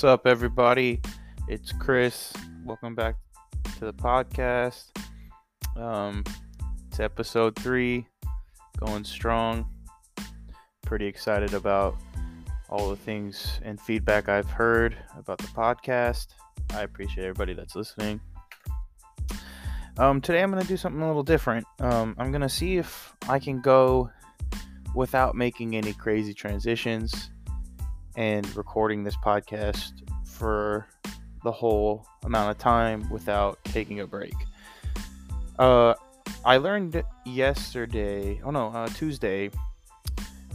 What's up, everybody? It's Chris. Welcome back to the podcast. Um, it's episode three, going strong. Pretty excited about all the things and feedback I've heard about the podcast. I appreciate everybody that's listening. Um, today I'm going to do something a little different. Um, I'm going to see if I can go without making any crazy transitions and recording this podcast for the whole amount of time without taking a break. Uh, I learned yesterday, oh no, uh, Tuesday,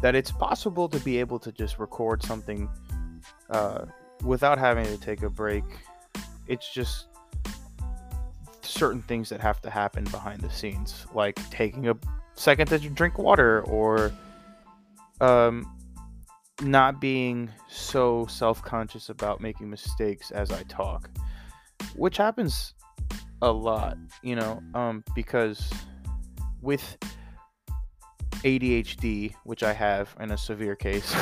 that it's possible to be able to just record something uh, without having to take a break. It's just certain things that have to happen behind the scenes, like taking a second to drink water or um, not being so self-conscious about making mistakes as I talk, which happens a lot, you know, um, because with ADHD, which I have in a severe case,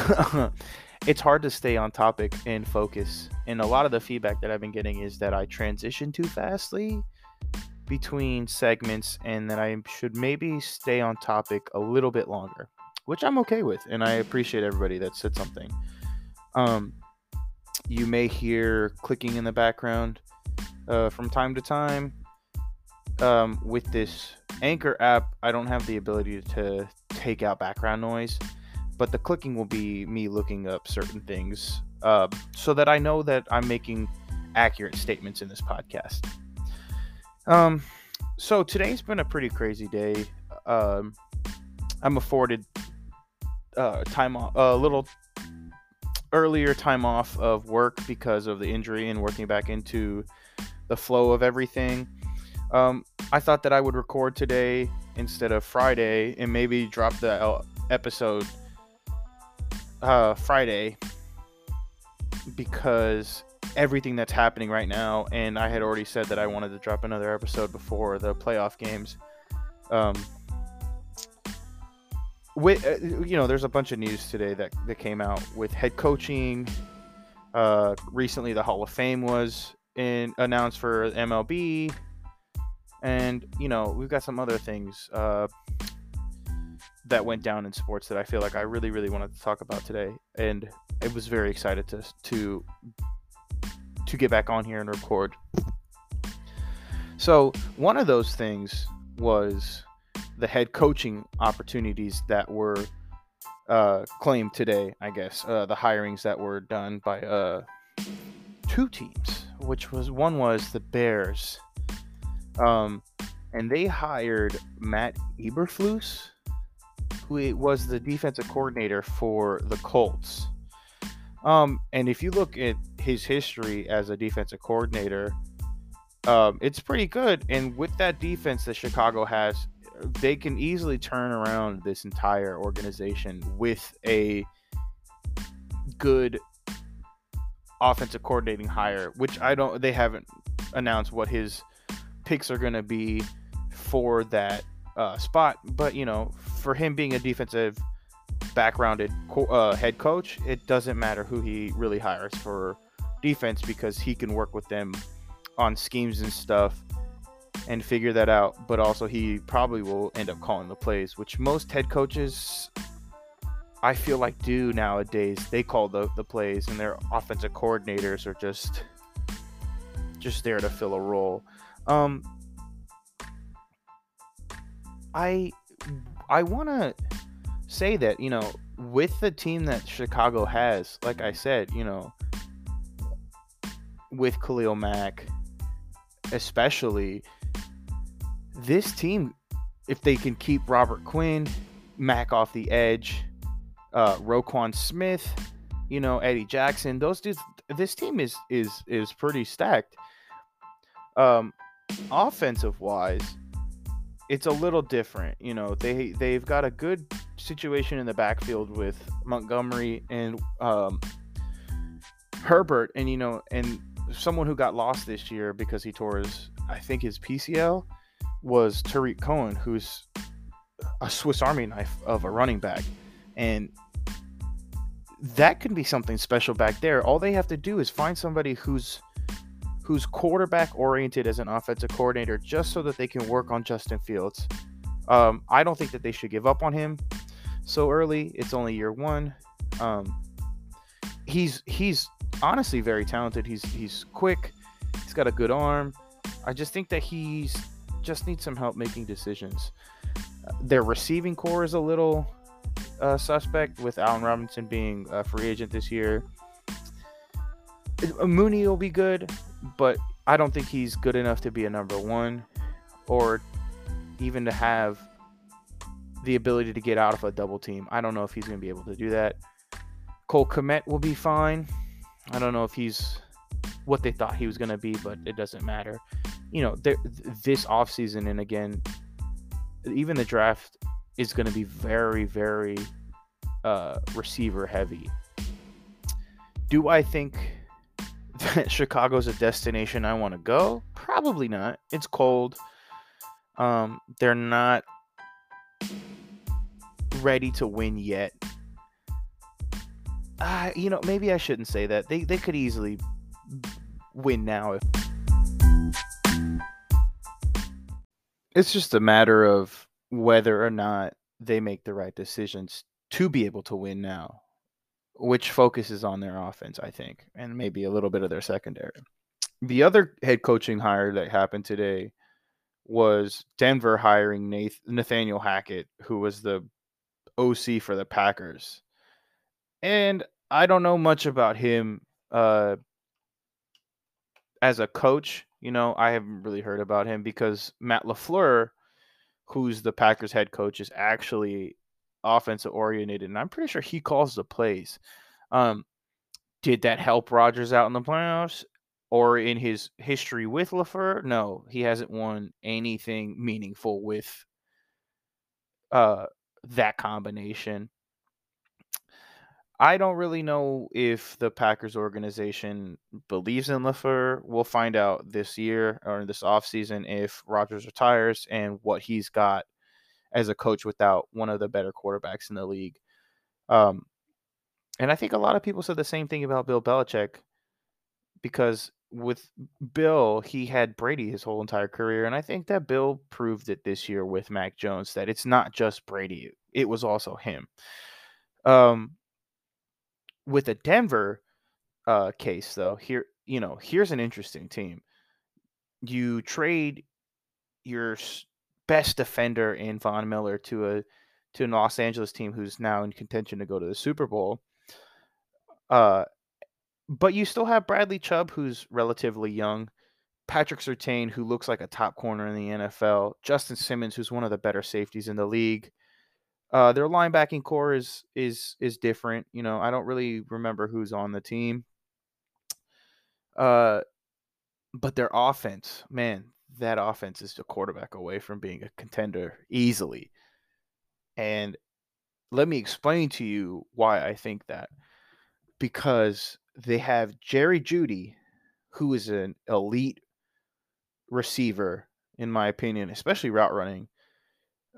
it's hard to stay on topic and focus. And a lot of the feedback that I've been getting is that I transition too fastly between segments and that I should maybe stay on topic a little bit longer which I'm okay with, and I appreciate everybody that said something. Um, you may hear clicking in the background uh, from time to time. Um, with this Anchor app, I don't have the ability to take out background noise, but the clicking will be me looking up certain things uh, so that I know that I'm making accurate statements in this podcast. Um, so today's been a pretty crazy day. Um, I'm afforded uh, time off, a little earlier time off of work because of the injury and working back into the flow of everything. Um, I thought that I would record today instead of Friday and maybe drop the episode uh, Friday because everything that's happening right now, and I had already said that I wanted to drop another episode before the playoff games. Um, with uh, you know, there's a bunch of news today that that came out with head coaching. Uh, recently, the Hall of Fame was in announced for MLB, and you know we've got some other things uh, that went down in sports that I feel like I really, really wanted to talk about today, and I was very excited to to to get back on here and record. So one of those things was the head coaching opportunities that were uh, claimed today, I guess. Uh, the hirings that were done by uh, two teams, which was one was the Bears, um, and they hired Matt Eberflus, who was the defensive coordinator for the Colts. Um, and if you look at his history as a defensive coordinator, um, it's pretty good. And with that defense that Chicago has, they can easily turn around this entire organization with a good offensive coordinating hire, which I don't they haven't announced what his picks are going to be for that uh, spot, but you know, for him being a defensive backgrounded uh, head coach, it doesn't matter who he really hires for defense because he can work with them on schemes and stuff and figure that out. But also, he probably will end up calling the plays, which most head coaches, I feel like, do nowadays. They call the, the plays, and their offensive coordinators are just just there to fill a role. Um, I I want to say that you know with the team that Chicago has, like I said, you know, with Khalil Mack, especially this team, if they can keep Robert Quinn, Mack off the edge, uh, Roquan Smith, you know, Eddie Jackson, those dudes, this team is is is pretty stacked. Um, offensive wise, it's a little different. You know, they they've got a good situation in the backfield with Montgomery and um, Herbert, and you know, and someone who got lost this year because he tore his, I think his PCL was Tarik Cohen, who's a Swiss Army knife of a running back. And that can be something special back there. All they have to do is find somebody who's who's quarterback oriented as an offensive coordinator, just so that they can work on Justin Fields. Um, I don't think that they should give up on him so early. It's only year one. Um, he's he's honestly very talented. He's he's quick. He's got a good arm. I just think that he's just needs some help making decisions. their receiving core is a little uh, suspect with Allen Robinson being a free agent this year. Mooney will be good, but I don't think he's good enough to be a number one or even to have the ability to get out of a double team. I don't know if he's going to be able to do that. Cole Kmet will be fine. I don't know if he's what they thought he was going to be, but it doesn't matter. You know, this offseason, and again, even the draft is going to be very, very uh, receiver heavy. Do I think that Chicago's a destination I want to go? Probably not. It's cold. Um, they're not ready to win yet. Uh, you know, maybe I shouldn't say that. They they could easily win now if it's just a matter of whether or not they make the right decisions to be able to win now, which focuses on their offense, I think, and maybe a little bit of their secondary. The other head coaching hire that happened today was Denver hiring Nath- Nathaniel Hackett, who was the OC for the Packers. And I don't know much about him uh, as a coach. You know, I haven't really heard about him because Matt LaFleur, who's the Packers head coach, is actually offensive oriented, and I'm pretty sure he calls the plays. Um, did that help Rodgers out in the playoffs? or in his history with LaFleur, no, he hasn't won anything meaningful with uh, that combination. I don't really know if the Packers organization believes in LaFleur. We'll find out this year or this offseason if Rodgers retires and what he's got as a coach without one of the better quarterbacks in the league. Um, and I think a lot of people said the same thing about Bill Belichick because with Bill, he had Brady his whole entire career, and I think that Bill proved it this year with Mac Jones that it's not just Brady; it was also him. Um, with the Denver uh, case, though, here you know here's an interesting team. You trade your best defender in Von Miller to a to a Los Angeles team who's now in contention to go to the Super Bowl. Uh, but you still have Bradley Chubb, who's relatively young, Patrick Surtain, who looks like a top corner in the NFL, Justin Simmons, who's one of the better safeties in the league. Uh, their linebacking core is is is different. You know, I don't really remember who's on the team. Uh, but their offense, man, that offense is a quarterback away from being a contender easily. And let me explain to you why I think that. Because they have Jerry Jeudy, who is an elite receiver, in my opinion, especially route running.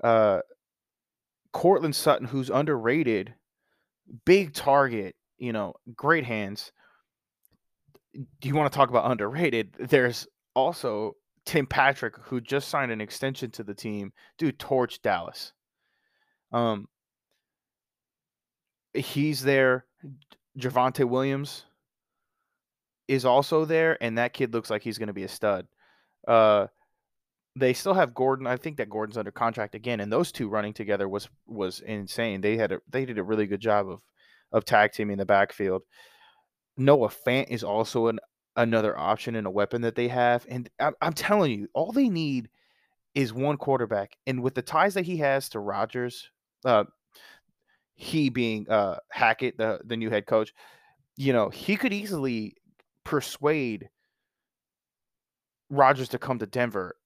Uh, Courtland Sutton, who's underrated, big target, you know, great hands. Do you want to talk about underrated? There's also Tim Patrick, who just signed an extension to the team. Dude, torch Dallas. Um, he's there. Javonte Williams is also there, and that kid looks like he's going to be a stud. Uh, they still have Gordon. I think that Gordon's under contract again, and those two running together was was insane. They had a, they did a really good job of of tag teaming the backfield. Noah Fant is also an another option and a weapon that they have, and I'm, I'm telling you, all they need is one quarterback, and with the ties that he has to Rodgers, uh, he being uh, Hackett, the the new head coach, you know, he could easily persuade Rodgers to come to Denver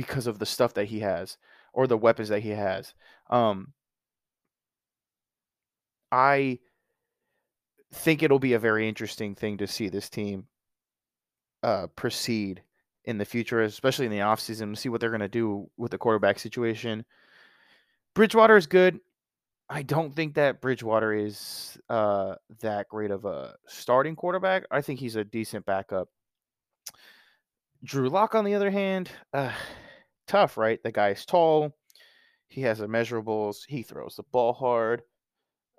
because of the stuff that he has or the weapons that he has. Um, I think it'll be a very interesting thing to see this team uh, proceed in the future, especially in the offseason, see what they're going to do with the quarterback situation. Bridgewater is good. I don't think that Bridgewater is uh, that great of a starting quarterback. I think he's a decent backup. Drew Lock, on the other hand, uh, tough, right? The guy's tall. He has immeasurables. He throws the ball hard.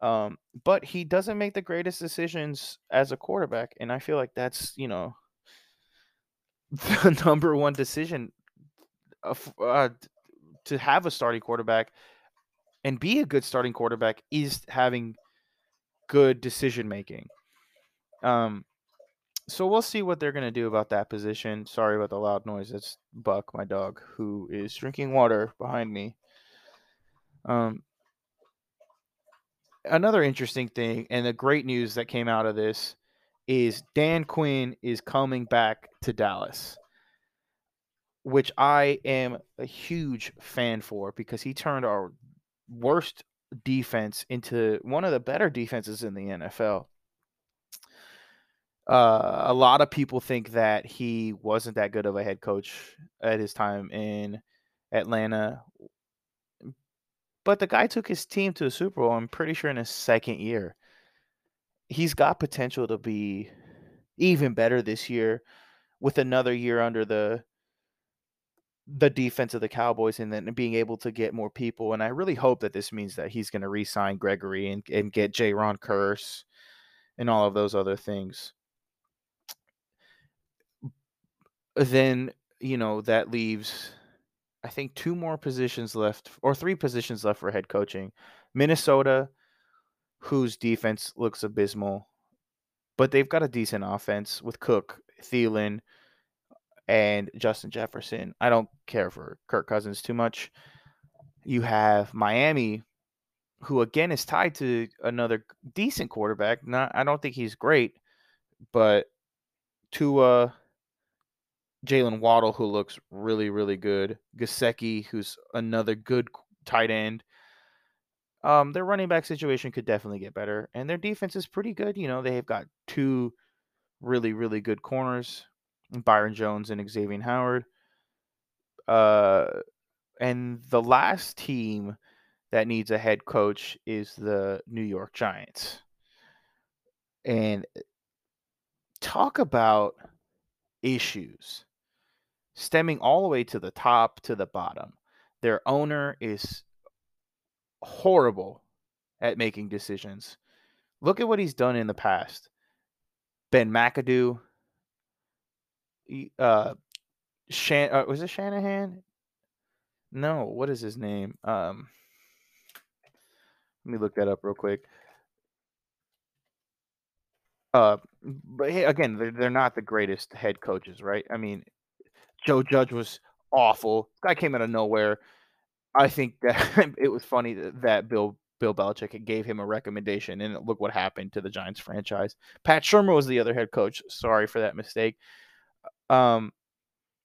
Um, but he doesn't make the greatest decisions as a quarterback. And I feel like that's, you know, the number one decision of, uh, to have a starting quarterback and be a good starting quarterback is having good decision making. Um, so we'll see what they're going to do about that position. Sorry about the loud noise. It's Buck, my dog, who is drinking water behind me. Um, another interesting thing, and the great news that came out of this is Dan Quinn is coming back to Dallas, which I am a huge fan for because he turned our worst defense into one of the better defenses in the NFL. Uh, a lot of people think that he wasn't that good of a head coach at his time in Atlanta, but the guy took his team to the Super Bowl. I'm pretty sure in his second year, he's got potential to be even better this year with another year under the the defense of the Cowboys and then being able to get more people. And I really hope that this means that he's going to re-sign Gregory and, and get Jayron Kearse and all of those other things. Then, you know, that leaves I think two more positions left or three positions left for head coaching. Minnesota, whose defense looks abysmal, but they've got a decent offense with Cook, Thielen, and Justin Jefferson. I don't care for Kirk Cousins too much. You have Miami, who again is tied to another decent quarterback. Not, I don't think he's great, but Tua, Jalen Waddle, who looks really, really good. Gesicki, who's another good tight end. Um, their running back situation could definitely get better, and their defense is pretty good. You know, they've got two really, really good corners, Byron Jones and Xavier Howard. Uh, and the last team that needs a head coach is the New York Giants. And talk about issues stemming all the way to the top to the bottom. Their owner is horrible at making decisions. Look at what he's done in the past. Ben McAdoo, uh, Shan- uh, was it Shanahan? No, what is his name? Um, let me look that up real quick. Uh, but again, they're, they're not the greatest head coaches, right? I mean, Joe Judge was awful. Guy came out of nowhere. I think that it was funny that, Bill Bill Belichick gave him a recommendation, and look what happened to the Giants franchise. Pat Shurmur was the other head coach. Sorry for that mistake. Um,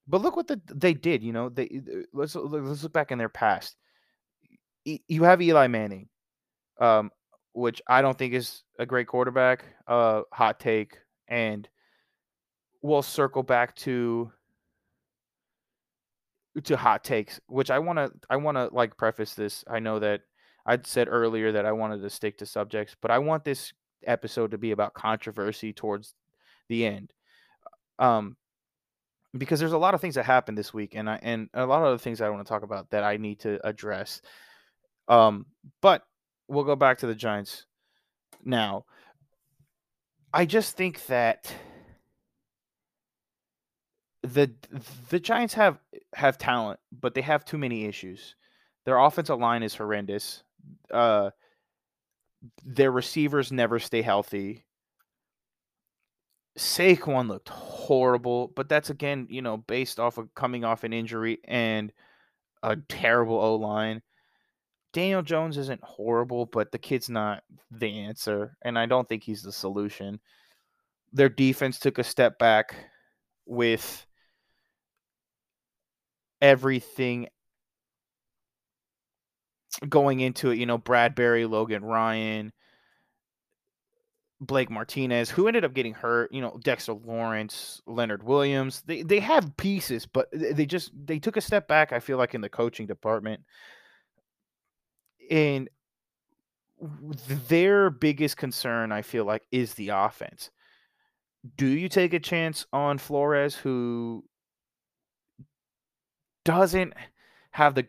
but look what the, they did. You know, they let's let's look back in their past. You have Eli Manning, um, which I don't think is a great quarterback. Uh, hot take, and we'll circle back to to hot takes, which I want to I want to like preface this. I know that I'd said earlier that I wanted to stick to subjects, but I want this episode to be about controversy towards the end. Um because there's a lot of things that happened this week and I and a lot of other things I want to talk about that I need to address. Um but we'll go back to the Giants now. I just think that the the Giants have have talent, but they have too many issues. Their offensive line is horrendous. Uh, their receivers never stay healthy. Saquon looked horrible, but that's again, you know, based off of coming off an injury and a terrible O line. Daniel Jones isn't horrible, but the kid's not the answer, and I don't think he's the solution. Their defense took a step back with everything going into it, you know, Bradberry, Logan Ryan, Blake Martinez, who ended up getting hurt, you know, Dexter Lawrence, Leonard Williams. They they have pieces, but they just they took a step back, I feel like, in the coaching department. And their biggest concern, I feel like, is the offense. Do you take a chance on Flores, who doesn't have the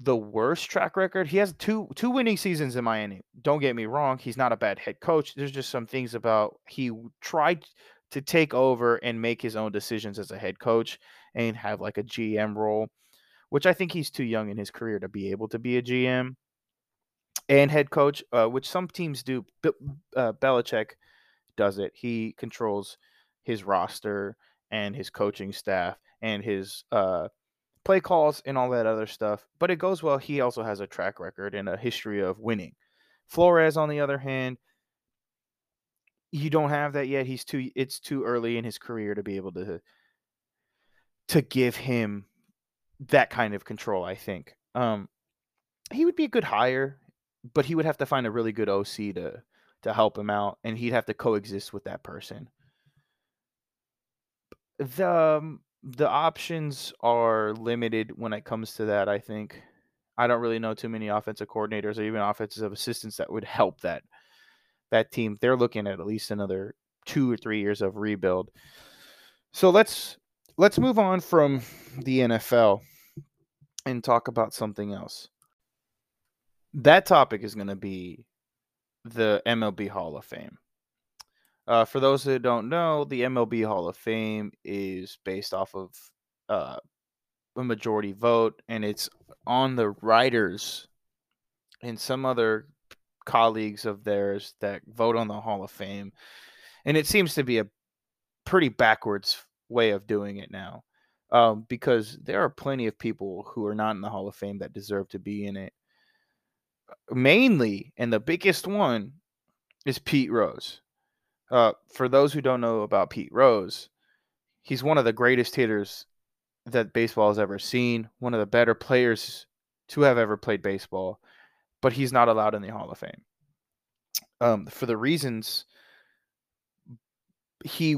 the worst track record. He has two two winning seasons in Miami. Don't get me wrong, he's not a bad head coach. There's just some things about he tried to take over and make his own decisions as a head coach and have like a GM role, which I think he's too young in his career to be able to be a GM and head coach, uh, which some teams do. Uh, Belichick does it. He controls his roster and his coaching staff and his uh, play calls and all that other stuff. But it goes well. He also has a track record and a history of winning. Flores, on the other hand, you don't have that yet. He's too it's too early in his career to be able to to give him that kind of control, I think. Um he would be a good hire, but he would have to find a really good OC to to help him out and he'd have to coexist with that person. The um, the options are limited when it comes to that, I think. I don't really know too many offensive coordinators or even offensive assistants that would help that that team. They're looking at at least another 2 or 3 years of rebuild. So let's let's move on from the NFL and talk about something else. That topic is going to be the MLB Hall of Fame. Uh, for those who don't know, the MLB Hall of Fame is based off of uh, a majority vote, and it's on the writers and some other colleagues of theirs that vote on the Hall of Fame. And it seems to be a pretty backwards way of doing it now um, because there are plenty of people who are not in the Hall of Fame that deserve to be in it. Mainly, and the biggest one is Pete Rose. Uh, for those who don't know about Pete Rose, he's one of the greatest hitters that baseball has ever seen, one of the better players to have ever played baseball, but he's not allowed in the Hall of Fame. Um, for the reasons he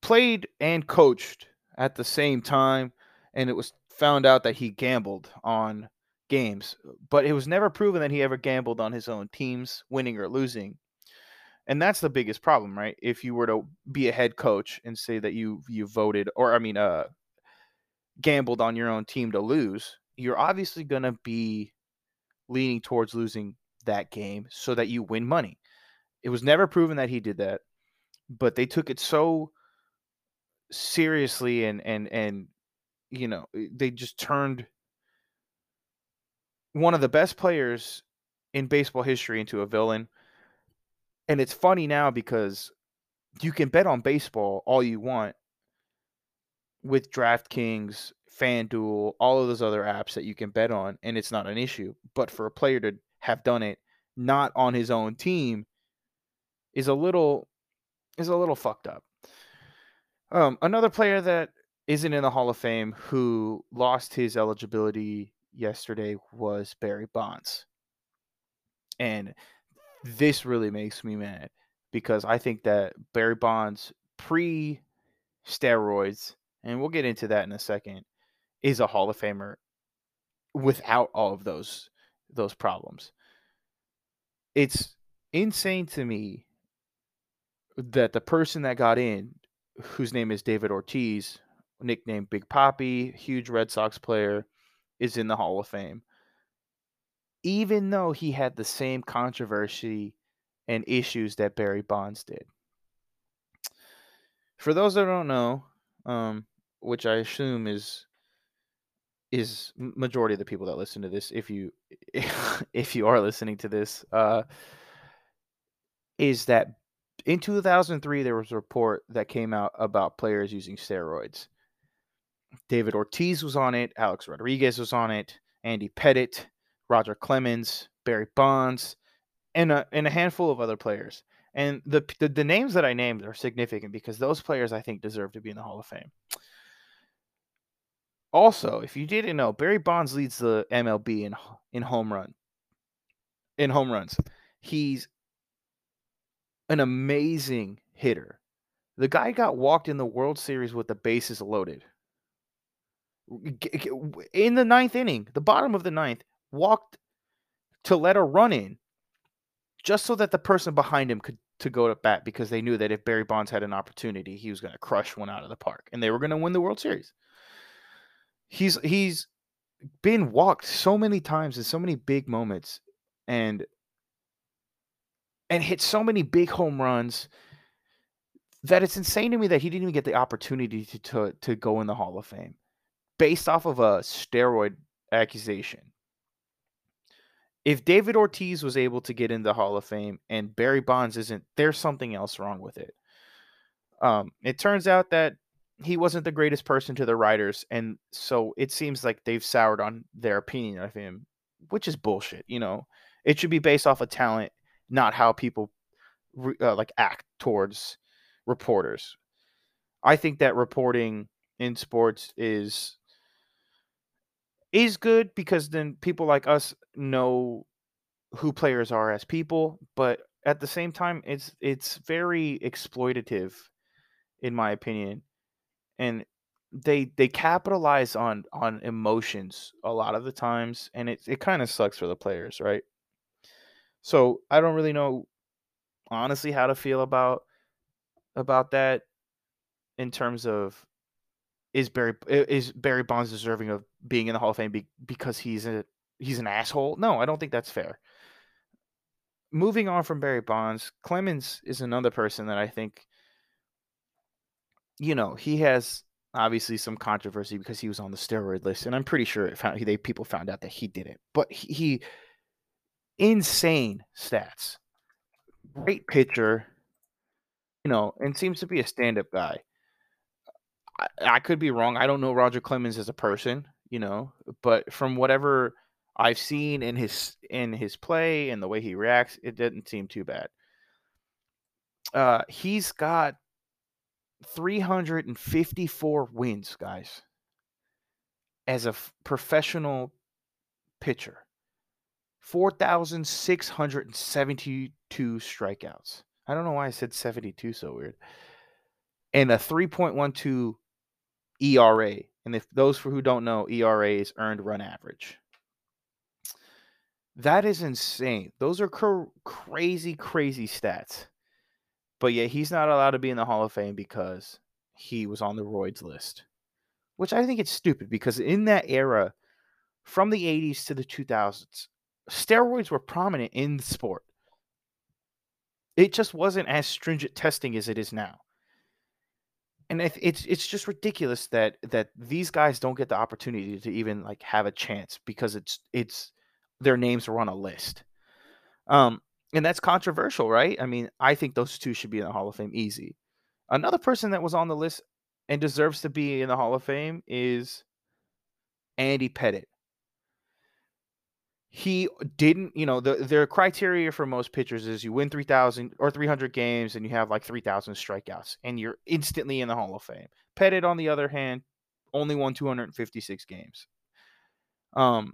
played and coached at the same time, and it was found out that he gambled on games, but it was never proven that he ever gambled on his own teams, winning or losing and that's the biggest problem right? If you were to be a head coach and say that you you voted or i mean uh gambled on your own team to lose you're obviously going to be leaning towards losing that game so that you win money. It was never proven that he did that but they took it so seriously and and and you know eh, they just turned one of the best players in baseball history into a villain and it's funny now because you can bet on baseball all you want with DraftKings, FanDuel, all of those other apps that you can bet on, and it's not an issue. But for a player to have done it not on his own team is a little is a little fucked up. Um, another player that isn't in the Hall of Fame who lost his eligibility yesterday was Barry Bonds. And this really makes me mad because I think that Barry Bonds pre steroids, and we'll get into that in a second, is a Hall of Famer without all of those those problems. It's insane to me that the person that got in, whose name is David Ortiz, nicknamed Big Papi, huge Red Sox player, is in the Hall of Fame even though he had the same controversy and issues that Barry Bonds did. For those that don't know, um, which I assume is is majority of the people that listen to this, if you if you are listening to this, uh, is that in 2003 there was a report that came out about players using steroids. David Ortiz was on it, Alex Rodriguez was on it, Andy Pettitte, Roger Clemens, Barry Bonds, and a, and a handful of other players. And the, the the names that I named are significant because those players I think deserve to be in the Hall of Fame. Also, if you didn't know, Barry Bonds leads the MLB in in home run. In home runs, he's an amazing hitter. The guy got walked in the World Series with the bases loaded. In the ninth inning, the bottom of the ninth, walked to let a run in just so that the person behind him could to go to bat because they knew that if Barry Bonds had an opportunity, he was going to crush one out of the park and they were going to win the World Series. He's he's been walked so many times in so many big moments and and hit so many big home runs that it's insane to me that he didn't even get the opportunity to to, to go in the Hall of Fame based off of a steroid accusation. If David Ortiz was able to get in the Hall of Fame and Barry Bonds isn't, there's something else wrong with it. Um, it turns out that he wasn't the greatest person to the writers, and so it seems like they've soured on their opinion of him, which is bullshit. You know, it should be based off of talent, not how people uh, like act towards reporters. I think that reporting in sports is is good because then people like us know who players are as people, but at the same time it's it's very exploitative in my opinion. And they they capitalize on on emotions a lot of the times and it it kind of sucks for the players, right? So, I don't really know honestly how to feel about about that in terms of is Barry is Barry Bonds deserving of being in the Hall of Fame be, because he's a he's an asshole? No, I don't think that's fair. Moving on from Barry Bonds, Clemens is another person that I think you know, he has obviously some controversy because he was on the steroid list and I'm pretty sure found they people found out that he did it. But he, he insane stats. Great pitcher, you know, and seems to be a stand-up guy. I, I could be wrong. I don't know Roger Clemens as a person, you know, but from whatever I've seen in his in his play and the way he reacts, it didn't seem too bad. Uh, he's got 354 wins, guys, as a f- professional pitcher. 4,672 strikeouts. I don't know why I said 72 so weird. And a 3.12 ERA. And if those who don't know, ERA is earned run average. That is insane. Those are cr- crazy, crazy stats. But yet he's not allowed to be in the Hall of Fame because he was on the roids list, which I think it's stupid because in that era, from the 80s to the 2000s, steroids were prominent in the sport. It just wasn't as stringent testing as it is now. And it's it's just ridiculous that that these guys don't get the opportunity to even like have a chance because it's it's their names are on a list. Um, and that's controversial, right? I mean, I think those two should be in the Hall of Fame easy. Another person that was on the list and deserves to be in the Hall of Fame is Andy Pettitte he didn't, you know, the their criteria for most pitchers is you win 3000 or 300 games and you have like 3000 strikeouts and you're instantly in the Hall of Fame. Pettitte on the other hand only won 256 games. Um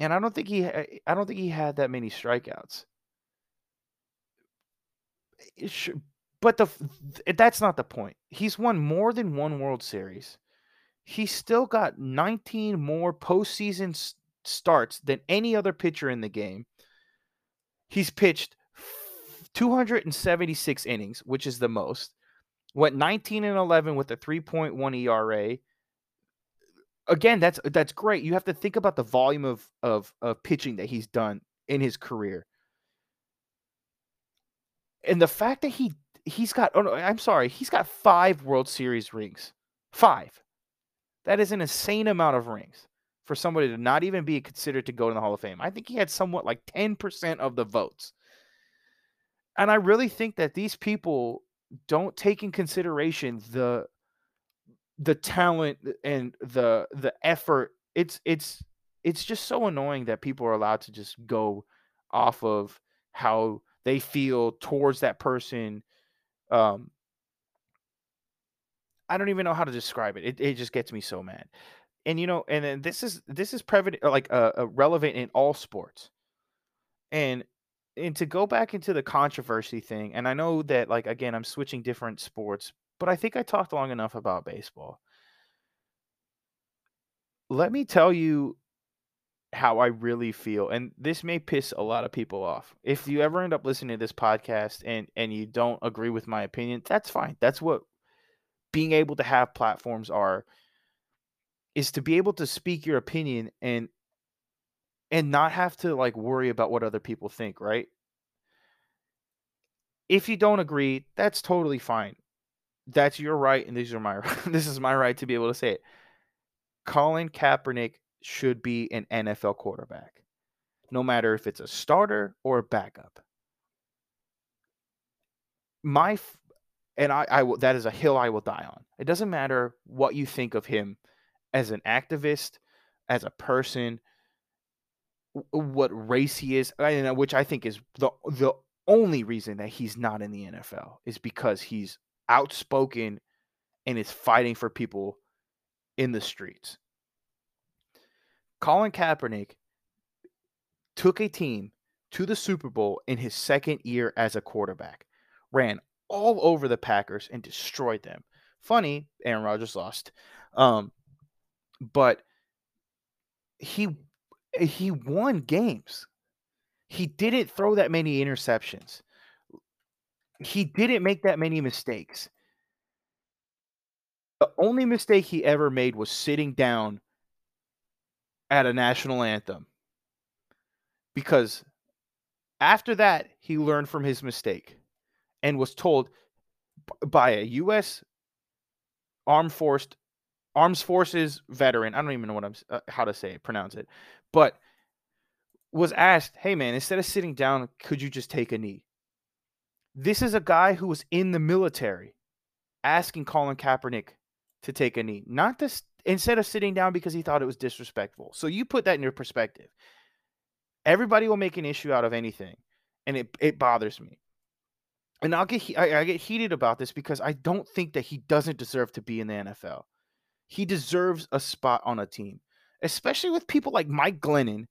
and I don't think he I don't think he had that many strikeouts. But the that's not the point. He's won more than one World Series. He's still got 19 more postseason starts than any other pitcher in the game. He's pitched 276 innings, which is the most. Went 19 and 11 with a 3.1 ERA. Again, that's that's great. You have to think about the volume of of of pitching that he's done in his career. And the fact that he he's got oh no, I'm sorry, he's got 5 World Series rings. 5. That is an insane amount of rings for somebody to not even be considered to go to the Hall of Fame. I think he had somewhat like 10% of the votes. And I really think that these people don't take in consideration the the talent and the the effort. It's it's it's just so annoying that people are allowed to just go off of how they feel towards that person um I don't even know how to describe it. It, it just gets me so mad and you know, and then this is this is prevalent, like uh, uh, relevant in all sports, and and to go back into the controversy thing, and I know that like again, I'm switching different sports, but I think I talked long enough about baseball. Let me tell you how I really feel, and this may piss a lot of people off. If you ever end up listening to this podcast and and you don't agree with my opinion, that's fine. That's what being able to have platforms are is to be able to speak your opinion and and not have to like worry about what other people think, right? If you don't agree, that's totally fine. That's your right, and these are my this is my right to be able to say it. Colin Kaepernick should be an NFL quarterback, no matter if it's a starter or a backup. My and I, I will, that is a hill I will die on. It doesn't matter what you think of him as an activist, as a person, what race he is, which I think is the the only reason that he's not in the NFL is because he's outspoken and is fighting for people in the streets. Colin Kaepernick took a team to the Super Bowl in his second year as a quarterback, ran all over the Packers and destroyed them. Funny, Aaron Rodgers lost. Um, but he eh, he won games. He didn't throw that many interceptions. He didn't make that many mistakes. The only mistake he ever made was sitting down at a national anthem. Because after that, he learned from his mistake and was told by a U.S. armed force, arms forces veteran. I don't even know what I'm uh, how to say it, pronounce it, but was asked, "Hey man, instead of sitting down, could you just take a knee?" This is a guy who was in the military asking Colin Kaepernick to take a knee, not this instead of sitting down because he thought it was disrespectful. So you put that in your perspective. Everybody will make an issue out of anything, and it it bothers me. And I'll get I, I get heated about this because I don't think that he doesn't deserve to be in the NFL. He deserves a spot on a team, especially with people like Mike Glennon,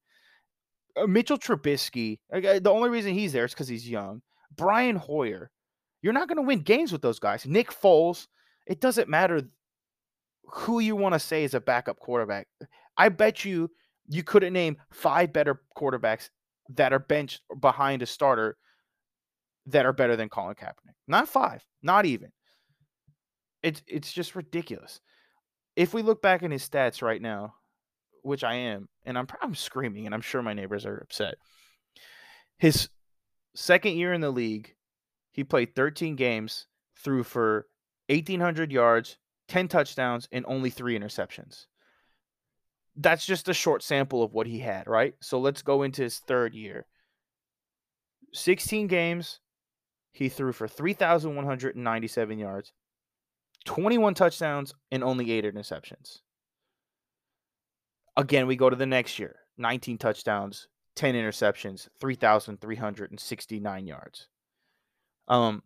uh, Mitchell Trubisky. The only reason he's there is because he's young. Brian Hoyer. You're not going to win games with those guys. Nick Foles. It doesn't matter who you want to say is a backup quarterback. I bet you you couldn't name five better quarterbacks that are benched behind a starter that are better than Colin Kaepernick. Not five, not even. It's it's just ridiculous. If we look back in his stats right now, which I am, and I'm I'm screaming, and I'm sure my neighbors are upset. His second year in the league, he played 13 games, threw for 1,800 yards, 10 touchdowns, and only three interceptions. That's just a short sample of what he had, right? So let's go into his third year. 16 games, he threw for 3,197 yards, 21 touchdowns, and only eight interceptions. Again, we go to the next year 19 touchdowns, 10 interceptions, 3,369 yards. Um,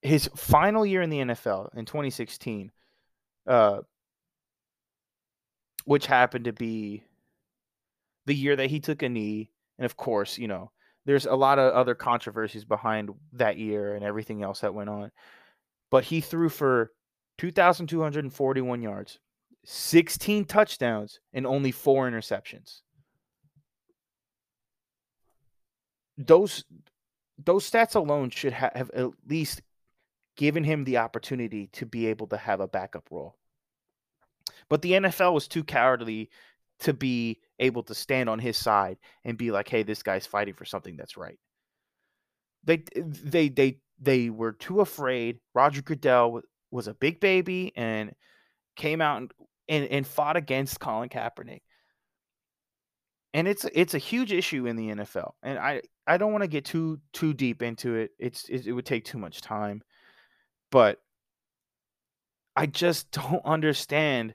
his final year in the NFL in 2016, uh, which happened to be the year that he took a knee, and of course, you know, there's a lot of other controversies behind that year and everything else that went on. But he threw for 2,241 yards, 16 touchdowns, and only four interceptions. Those those stats alone should ha- have at least given him the opportunity to be able to have a backup role. But the NFL was too cowardly to be able to stand on his side and be like, "Hey, this guy's fighting for something that's right." They they they they were too afraid. Roger Goodell was a big baby and came out and, and, and fought against Colin Kaepernick. And it's it's a huge issue in the NFL. And I I don't want to get too too deep into it. It's it, it would take too much time but I just don't understand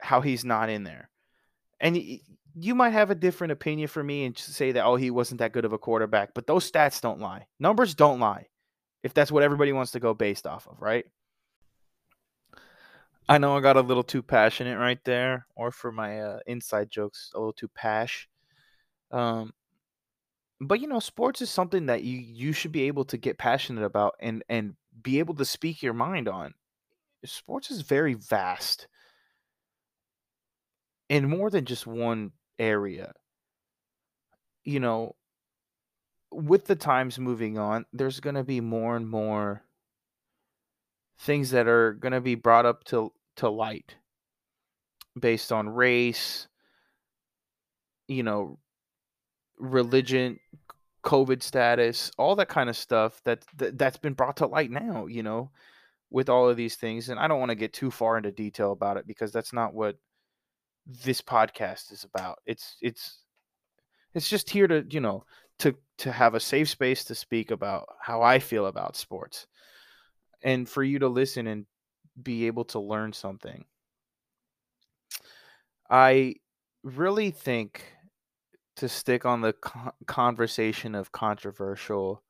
how he's not in there. And you might have a different opinion for me and say that oh he wasn't that good of a quarterback, but those stats don't lie. Numbers don't lie. If that's what everybody wants to go based off of, right? I know I got a little too passionate right there, or for my uh, inside jokes, a little too pash. Um, but you know, sports is something that you you should be able to get passionate about and and be able to speak your mind on. Sports is very vast. in more than just one area. You know, with the times moving on, there's going to be more and more things that are going to be brought up to to light based on race, you know, religion, COVID status, all that kind of stuff that, that that's been brought to light now, you know, with all of these things. And I don't want to get too far into detail about it because that's not what this podcast is about. It's it's it's just here to, you know, to to have a safe space to speak about how I feel about sports. And for you to listen and be able to learn something. I really think to stick on the co- conversation of controversial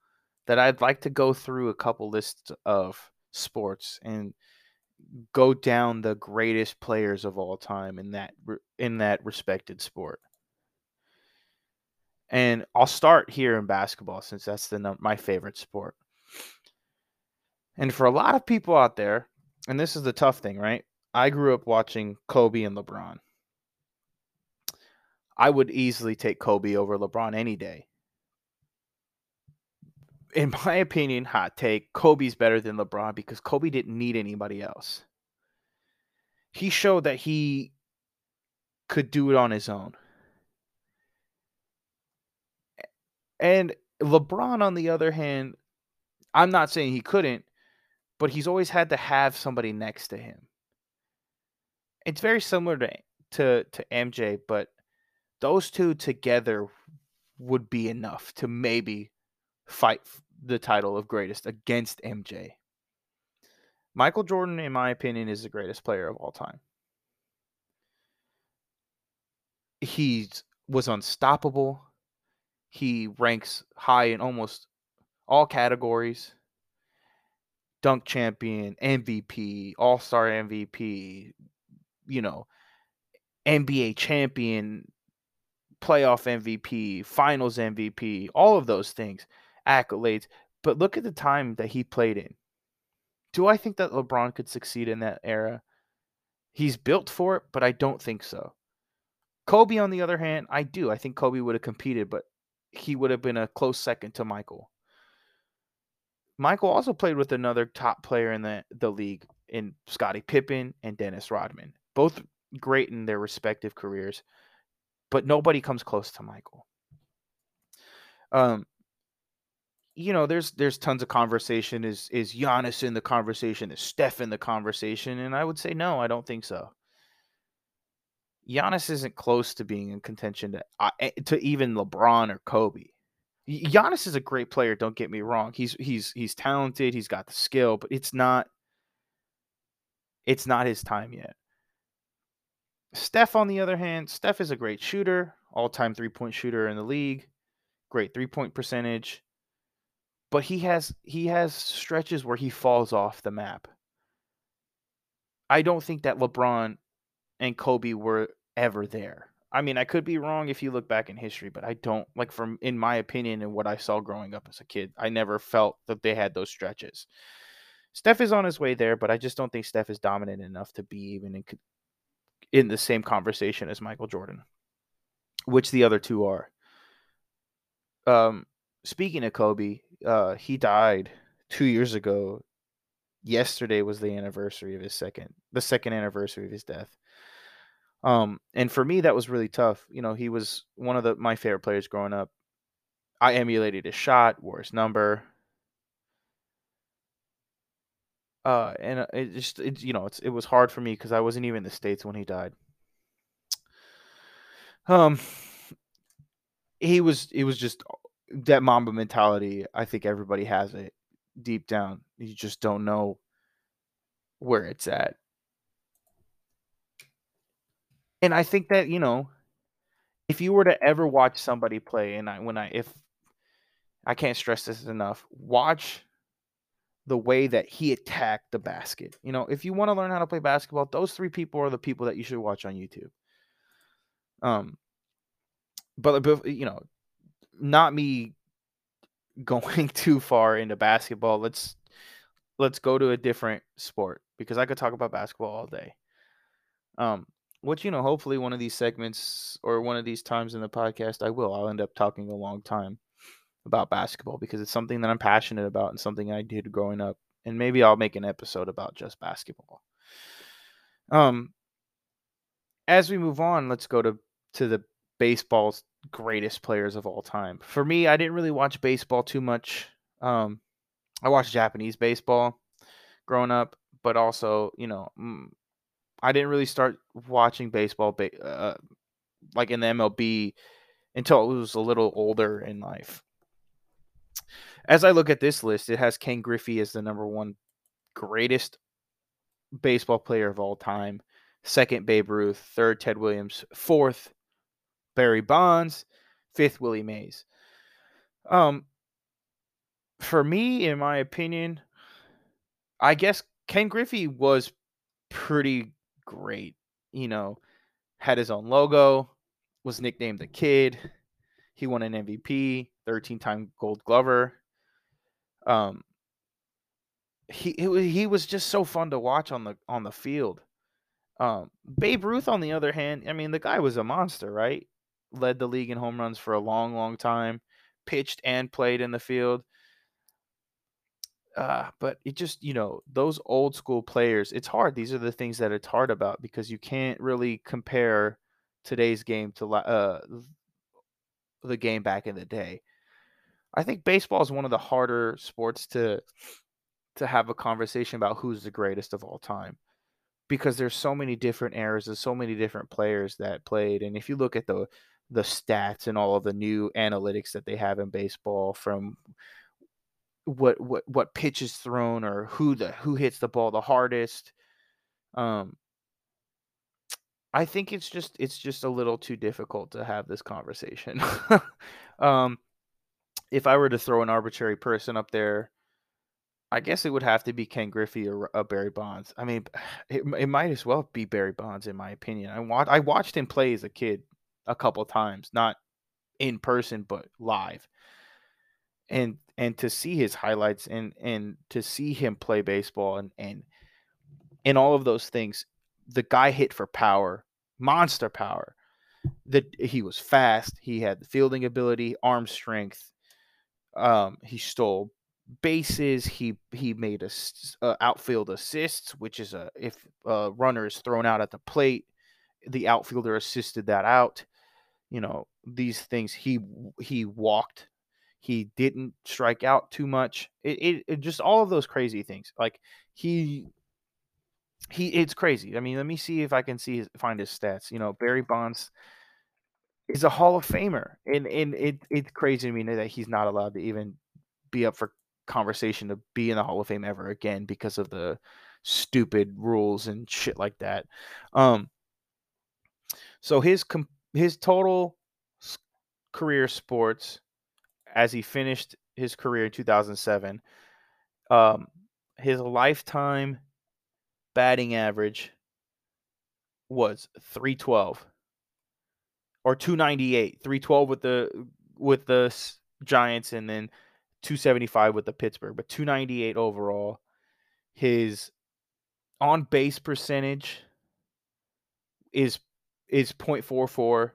that I'd like to go through a couple lists of sports and go down the greatest players of all time in that in that respected sport. And I'll start here in basketball since that's the my favorite sport. And for a lot of people out there, and this is the tough thing, right? I grew up watching Kobe and LeBron. I would easily take Kobe over LeBron any day. In my opinion, hot take, Kobe's better than LeBron because Kobe didn't need anybody else. He showed that he could do it on his own. And LeBron, on the other hand, I'm not saying he couldn't, but he's always had to have somebody next to him. It's very similar to to, to MJ, but those two together would be enough to maybe fight the title of greatest against MJ. Michael Jordan, in my opinion, is the greatest player of all time. He was unstoppable. He ranks high in almost all categories dunk champion, MVP, all star MVP, you know, NBA champion, playoff MVP, finals MVP, all of those things, accolades. But look at the time that he played in. Do I think that LeBron could succeed in that era? He's built for it, but I don't think so. Kobe, on the other hand, I do. I think Kobe would have competed, but he would have been a close second to Michael. Michael also played with another top player in the, the league in Scottie Pippen and Dennis Rodman. Both great in their respective careers but nobody comes close to Michael. Um, you know, there's there's tons of conversation. Is is Giannis in the conversation? Is Steph in the conversation? And I would say no, I don't think so. Giannis isn't close to being in contention to uh, to even LeBron or Kobe. Giannis is a great player. Don't get me wrong. He's he's he's talented. He's got the skill, but it's not it's not his time yet. Steph, on the other hand, Steph is a great shooter, all time three point shooter in the league, great three point percentage. But he has he has stretches where he falls off the map. I don't think that LeBron and Kobe were ever there. I mean, I could be wrong if you look back in history, but I don't like from in my opinion and what I saw growing up as a kid, I never felt that they had those stretches. Steph is on his way there, but I just don't think Steph is dominant enough to be even in in the same conversation as Michael Jordan, which the other two are. Um, speaking of Kobe, uh, he died two years ago. Yesterday was the anniversary of his second, the second anniversary of his death. Um, and for me, that was really tough. You know, he was one of the my favorite players growing up. I emulated his shot, wore his number, uh, and uh, it just it, you know it's it was hard for me because I wasn't even in the states when he died. Um, he was it was just that Mamba mentality. I think everybody has it deep down. You just don't know where it's at. And I think that, you know, if you were to ever watch somebody play, and I, when I, if I can't stress this enough, watch the way that he attacked the basket. You know, if you want to learn how to play basketball, those three people are the people that you should watch on YouTube. Um, but, but you know, not me going too far into basketball. Let's let's go to a different sport because I could talk about basketball all day. Um, which you know, hopefully one of these segments or one of these times in the podcast, I will. I'll end up talking a long time about basketball because it's something that I'm passionate about and something I did growing up. And maybe I'll make an episode about just basketball. Um, as we move on, let's go to to the baseball's greatest players of all time. For me, I didn't really watch baseball too much. Um, I watched Japanese baseball growing up, but also, you know, I didn't really start watching baseball uh, like in the MLB until I was a little older in life. As I look at this list, it has Ken Griffey as the number one greatest baseball player of all time. Second, Babe Ruth. Third, Ted Williams. Fourth, Barry Bonds. Fifth, Willie Mays. Um, for me, in my opinion, I guess Ken Griffey was pretty great. You know, had his own logo, was nicknamed the Kid. He won an MVP, 13 time Gold Glover. Um, he he was just so fun to watch on the on the field. Um, Babe Ruth, on the other hand, I mean, the guy was a monster, right? Led the league in home runs for a long, long time, pitched and played in the field. Uh, but it just, you know, those old school players, it's hard. These are the things that it's hard about because you can't really compare today's game to uh, the game back in the day. I think baseball is one of the harder sports to to have a conversation about who's the greatest of all time because there's so many different eras and so many different players that played and if you look at the the stats and all of the new analytics that they have in baseball from what what what pitch is thrown or who the who hits the ball the hardest um I think it's just it's just a little too difficult to have this conversation. um if I were to throw an arbitrary person up there I guess it would have to be Ken Griffey or uh, Barry Bonds. I mean, it, it might as well be Barry Bonds in my opinion. I watched I watched him play as a kid a couple times, not in person but live. And and to see his highlights and and to see him play baseball and and and all of those things, the guy hit for power, monster power. That he was fast, he had the fielding ability, arm strength. Um, he stole bases. He he made a uh, outfield assists, which is a if a runner is thrown out at the plate, the outfielder assisted that out. You know these things. He he walked. He didn't strike out too much. It, it, it just all of those crazy things. Like he he it's crazy. I mean, let me see if I can see his, find his stats. You know, Barry Bonds is a Hall of Famer, and and it it's crazy to me that he's not allowed to even be up for conversation to be in the Hall of Fame ever again because of the stupid rules and shit like that. Um, so his his total career sports as he finished his career in 2007, um, his lifetime batting average was 312 or 298 312 with the with the giants and then 275 with the Pittsburgh, but 298 overall. His on base percentage is is 0.44.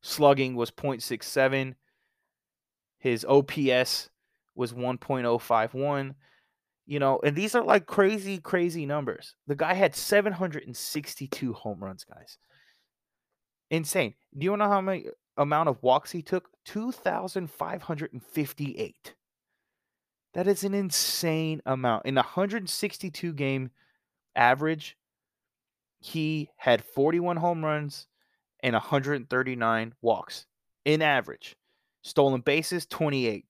Slugging was 0.67. His OPS was 1.051. You know, and these are like crazy, crazy numbers. The guy had 762 home runs, guys. Insane. Do you know how many amount of walks he took? 2,558. That is an insane amount. In 162 game average, he had 41 home runs and 139 walks in average. Stolen bases, 28.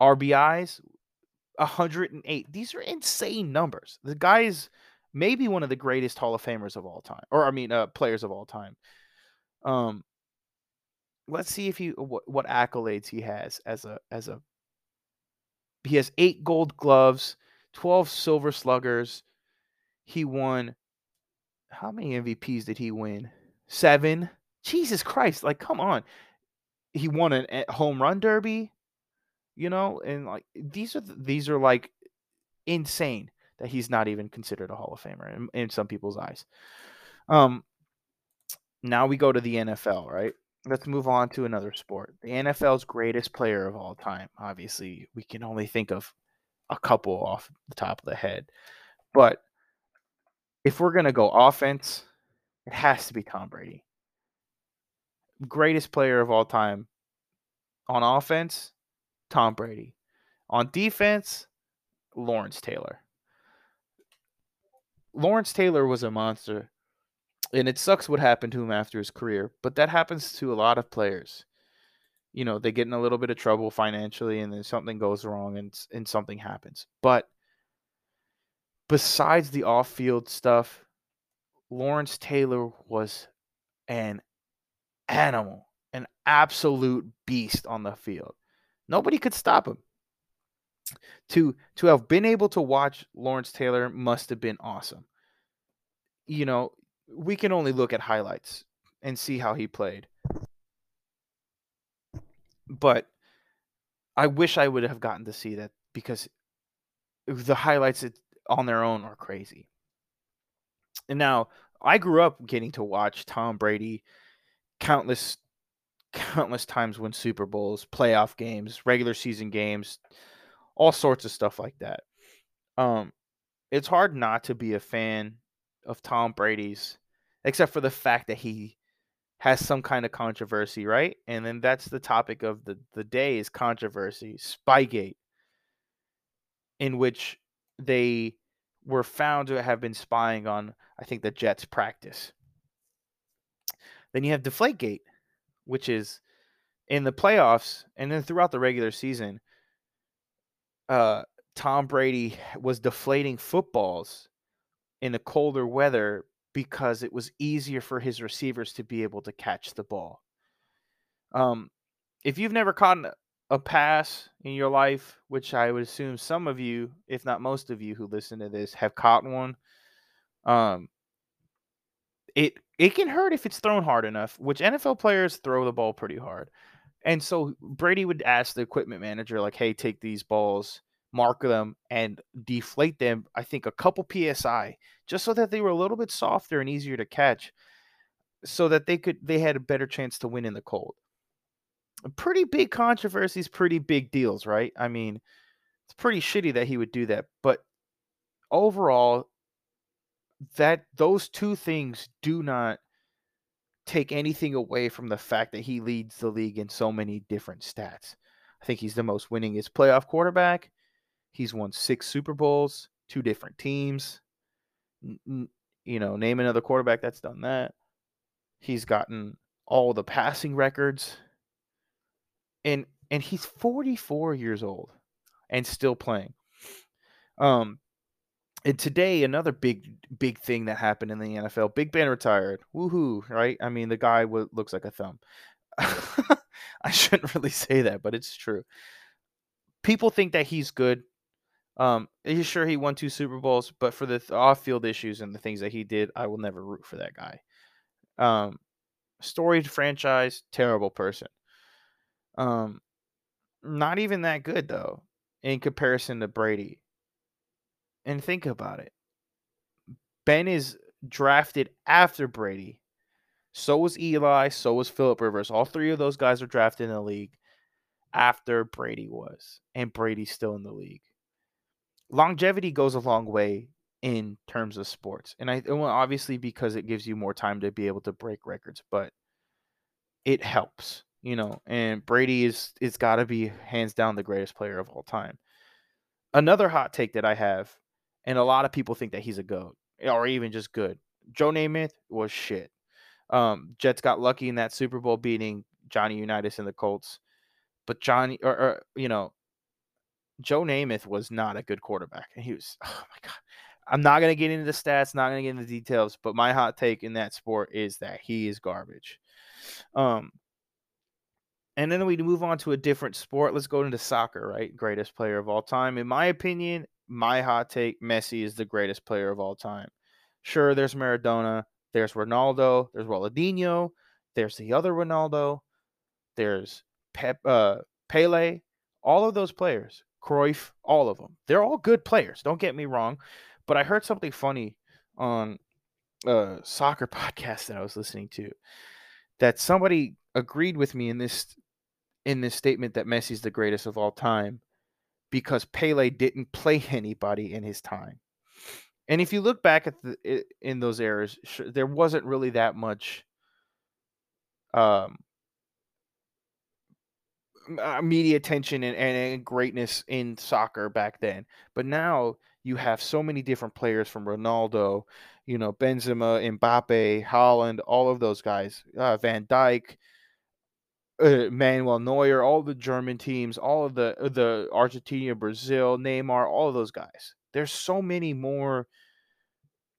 RBIs, 108. These are insane numbers. The guy is maybe one of the greatest Hall of Famers of all time, or I mean, uh, players of all time. Um, let's see if he what, what accolades he has as a as a he has eight gold gloves, 12 silver sluggers. He won. How many MVPs did he win? Seven. Jesus Christ. Like, come on. He won a home run derby, you know, and like these are these are like insane that he's not even considered a Hall of Famer in, in some people's eyes. Um, Now we go to the NFL, right? Let's move on to another sport. The NFL's greatest player of all time. Obviously, we can only think of a couple off the top of the head. But if we're going to go offense, it has to be Tom Brady. Greatest player of all time. On offense, Tom Brady. On defense, Lawrence Taylor. Lawrence Taylor was a monster. And it sucks what happened to him after his career, but that happens to a lot of players. You know, they get in a little bit of trouble financially and then something goes wrong and and something happens. But besides the off-field stuff, Lawrence Taylor was an animal, an absolute beast on the field. Nobody could stop him. To to have been able to watch Lawrence Taylor must have been awesome. You know, we can only look at highlights and see how he played. But I wish I would have gotten to see that because the highlights on their own are crazy. And now I grew up getting to watch Tom Brady countless countless times win Super Bowls, playoff games, regular season games, all sorts of stuff like that. Um it's hard not to be a fan of Tom Brady's except for the fact that he has some kind of controversy, right? And then that's the topic of the the day is controversy, Spygate, in which they were found to have been spying on, I think, the Jets practice. Then you have Deflategate, which is in the playoffs and then throughout the regular season. Uh, Tom Brady was deflating footballs in the colder weather because it was easier for his receivers to be able to catch the ball. Um, if you've never caught a pass in your life, which I would assume some of you, if not most of you who listen to this, have caught one. Um, it it can hurt if it's thrown hard enough, which NFL players throw the ball pretty hard. And so Brady would ask the equipment manager, like, hey, take these balls, mark them, and deflate them, I think a couple PSI, just so that they were a little bit softer and easier to catch, so that they could they had a better chance to win in the cold pretty big controversies, pretty big deals, right? I mean, it's pretty shitty that he would do that, but overall, that those two things do not take anything away from the fact that he leads the league in so many different stats. I think he's the most winningest playoff quarterback. He's won six Super Bowls, two different teams. You know, name another quarterback that's done that. He's gotten all the passing records and and he's 44 years old and still playing. Um, and today another big big thing that happened in the NFL. Big Ben retired. Woohoo! Right? I mean, the guy w- looks like a thumb. I shouldn't really say that, but it's true. People think that he's good. Um, he's sure he won two Super Bowls, but for the off-field issues and the things that he did, I will never root for that guy. Um, storied franchise, terrible person. Um, not even that good though, in comparison to Brady. And think about it. Ben is drafted after Brady. So was Eli. So was Philip Rivers. All three of those guys were drafted in the league after Brady was, and Brady's still in the league. Longevity goes a long way in terms of sports, and I well, obviously because it gives you more time to be able to break records, but it helps you know, and Brady is it's got to be hands down the greatest player of all time. Another hot take that I have, and a lot of people think that he's a goat or even just good. Joe Namath was shit. Um, Jets got lucky in that Super Bowl beating Johnny Unitas and the Colts, but Johnny or, or you know, Joe Namath was not a good quarterback. And he was, oh my god. I'm not gonna get into the stats, not gonna get into the details, but my hot take in that sport is that he is garbage. Um, and then we move on to a different sport. Let's go into soccer, right? Greatest player of all time. In my opinion, my hot take, Messi is the greatest player of all time. Sure, there's Maradona, there's Ronaldo, there's Ronaldinho, there's the other Ronaldo, there's Pep, uh, Pele, all of those players, Cruyff, all of them. They're all good players. Don't get me wrong, but I heard something funny on a soccer podcast that I was listening to that somebody agreed with me in this in this statement that Messi's the greatest of all time because Pele didn't play anybody in his time. And if you look back at the in those eras, there wasn't really that much um uh, media attention and, and, greatness in soccer back then. But now you have so many different players from Ronaldo, you know, Benzema, Mbappe, Haaland, all of those guys, uh, Van Dijk, uh, Manuel Neuer, all the German teams, all of the uh, the Argentina, Brazil, Neymar, all of those guys. There's so many more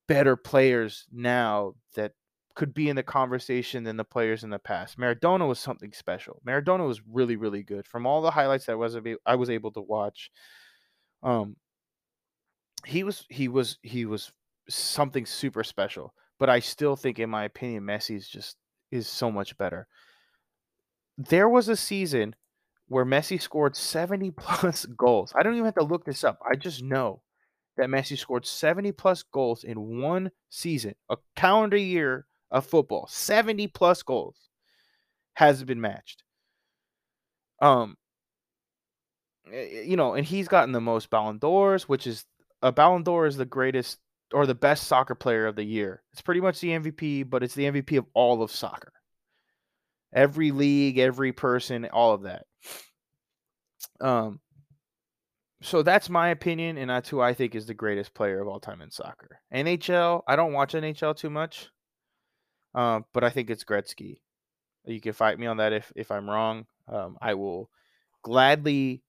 better players now that could be in the conversation than the players in the past. Maradona was something special. Maradona was really, really good. From all the highlights that was I was able to watch, um, he was he was he was something super special. But I still think, in my opinion, Messi's just is so much better. There was a season where Messi scored 70 plus goals. I don't even have to look this up. I just know that Messi scored 70 plus goals in one season, a calendar year of football, 70 plus goals, has been matched. Um, you know, and he's gotten the most Ballon d'Ors, which is a Ballon d'Or is the greatest or the best soccer player of the year. It's pretty much the MVP, but it's the MVP of all of soccer. Every league, every person, all of that. Um, so that's my opinion, and that's who I think is the greatest player of all time in soccer. NHL, I don't watch NHL too much, uh, but I think it's Gretzky. You can fight me on that if if I'm wrong. Um, I will gladly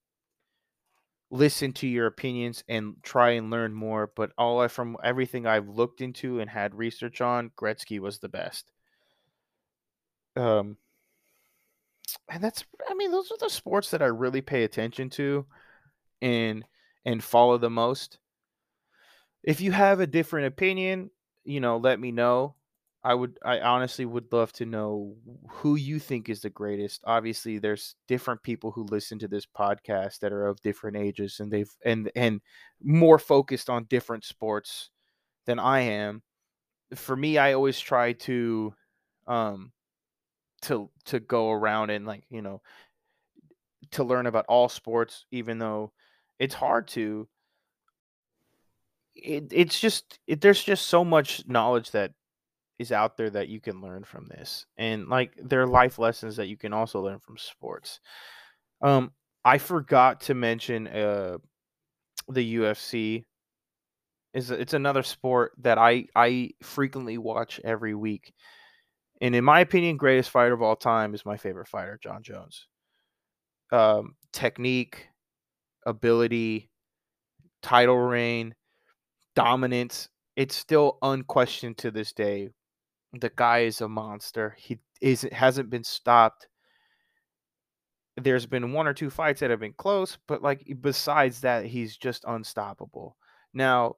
listen to your opinions and try and learn more. But all I, from everything I've looked into and had research on, Gretzky was the best. Um, and that's I mean those are the sports that I really pay attention to and and follow the most. If you have a different opinion, you know, let me know. I would I honestly would love to know who you think is the greatest. Obviously, there's different people who listen to this podcast that are of different ages and they've and and more focused on different sports than I am. For me, I always try to um to to go around and like, you know, to learn about all sports even though it's hard to. It, it's just it, there's just so much knowledge that is out there that you can learn from this and like there are life lessons that you can also learn from sports. Um i forgot to mention uh the ufc is it's another sport that i i frequently watch every week and in my opinion greatest fighter of all time is my favorite fighter Jon jones um technique ability, title reign, dominance, it's still unquestioned to this day. The guy is a monster. He is hasn't been stopped. There's been one or two fights that have been close, but like besides that, he's just unstoppable. Now,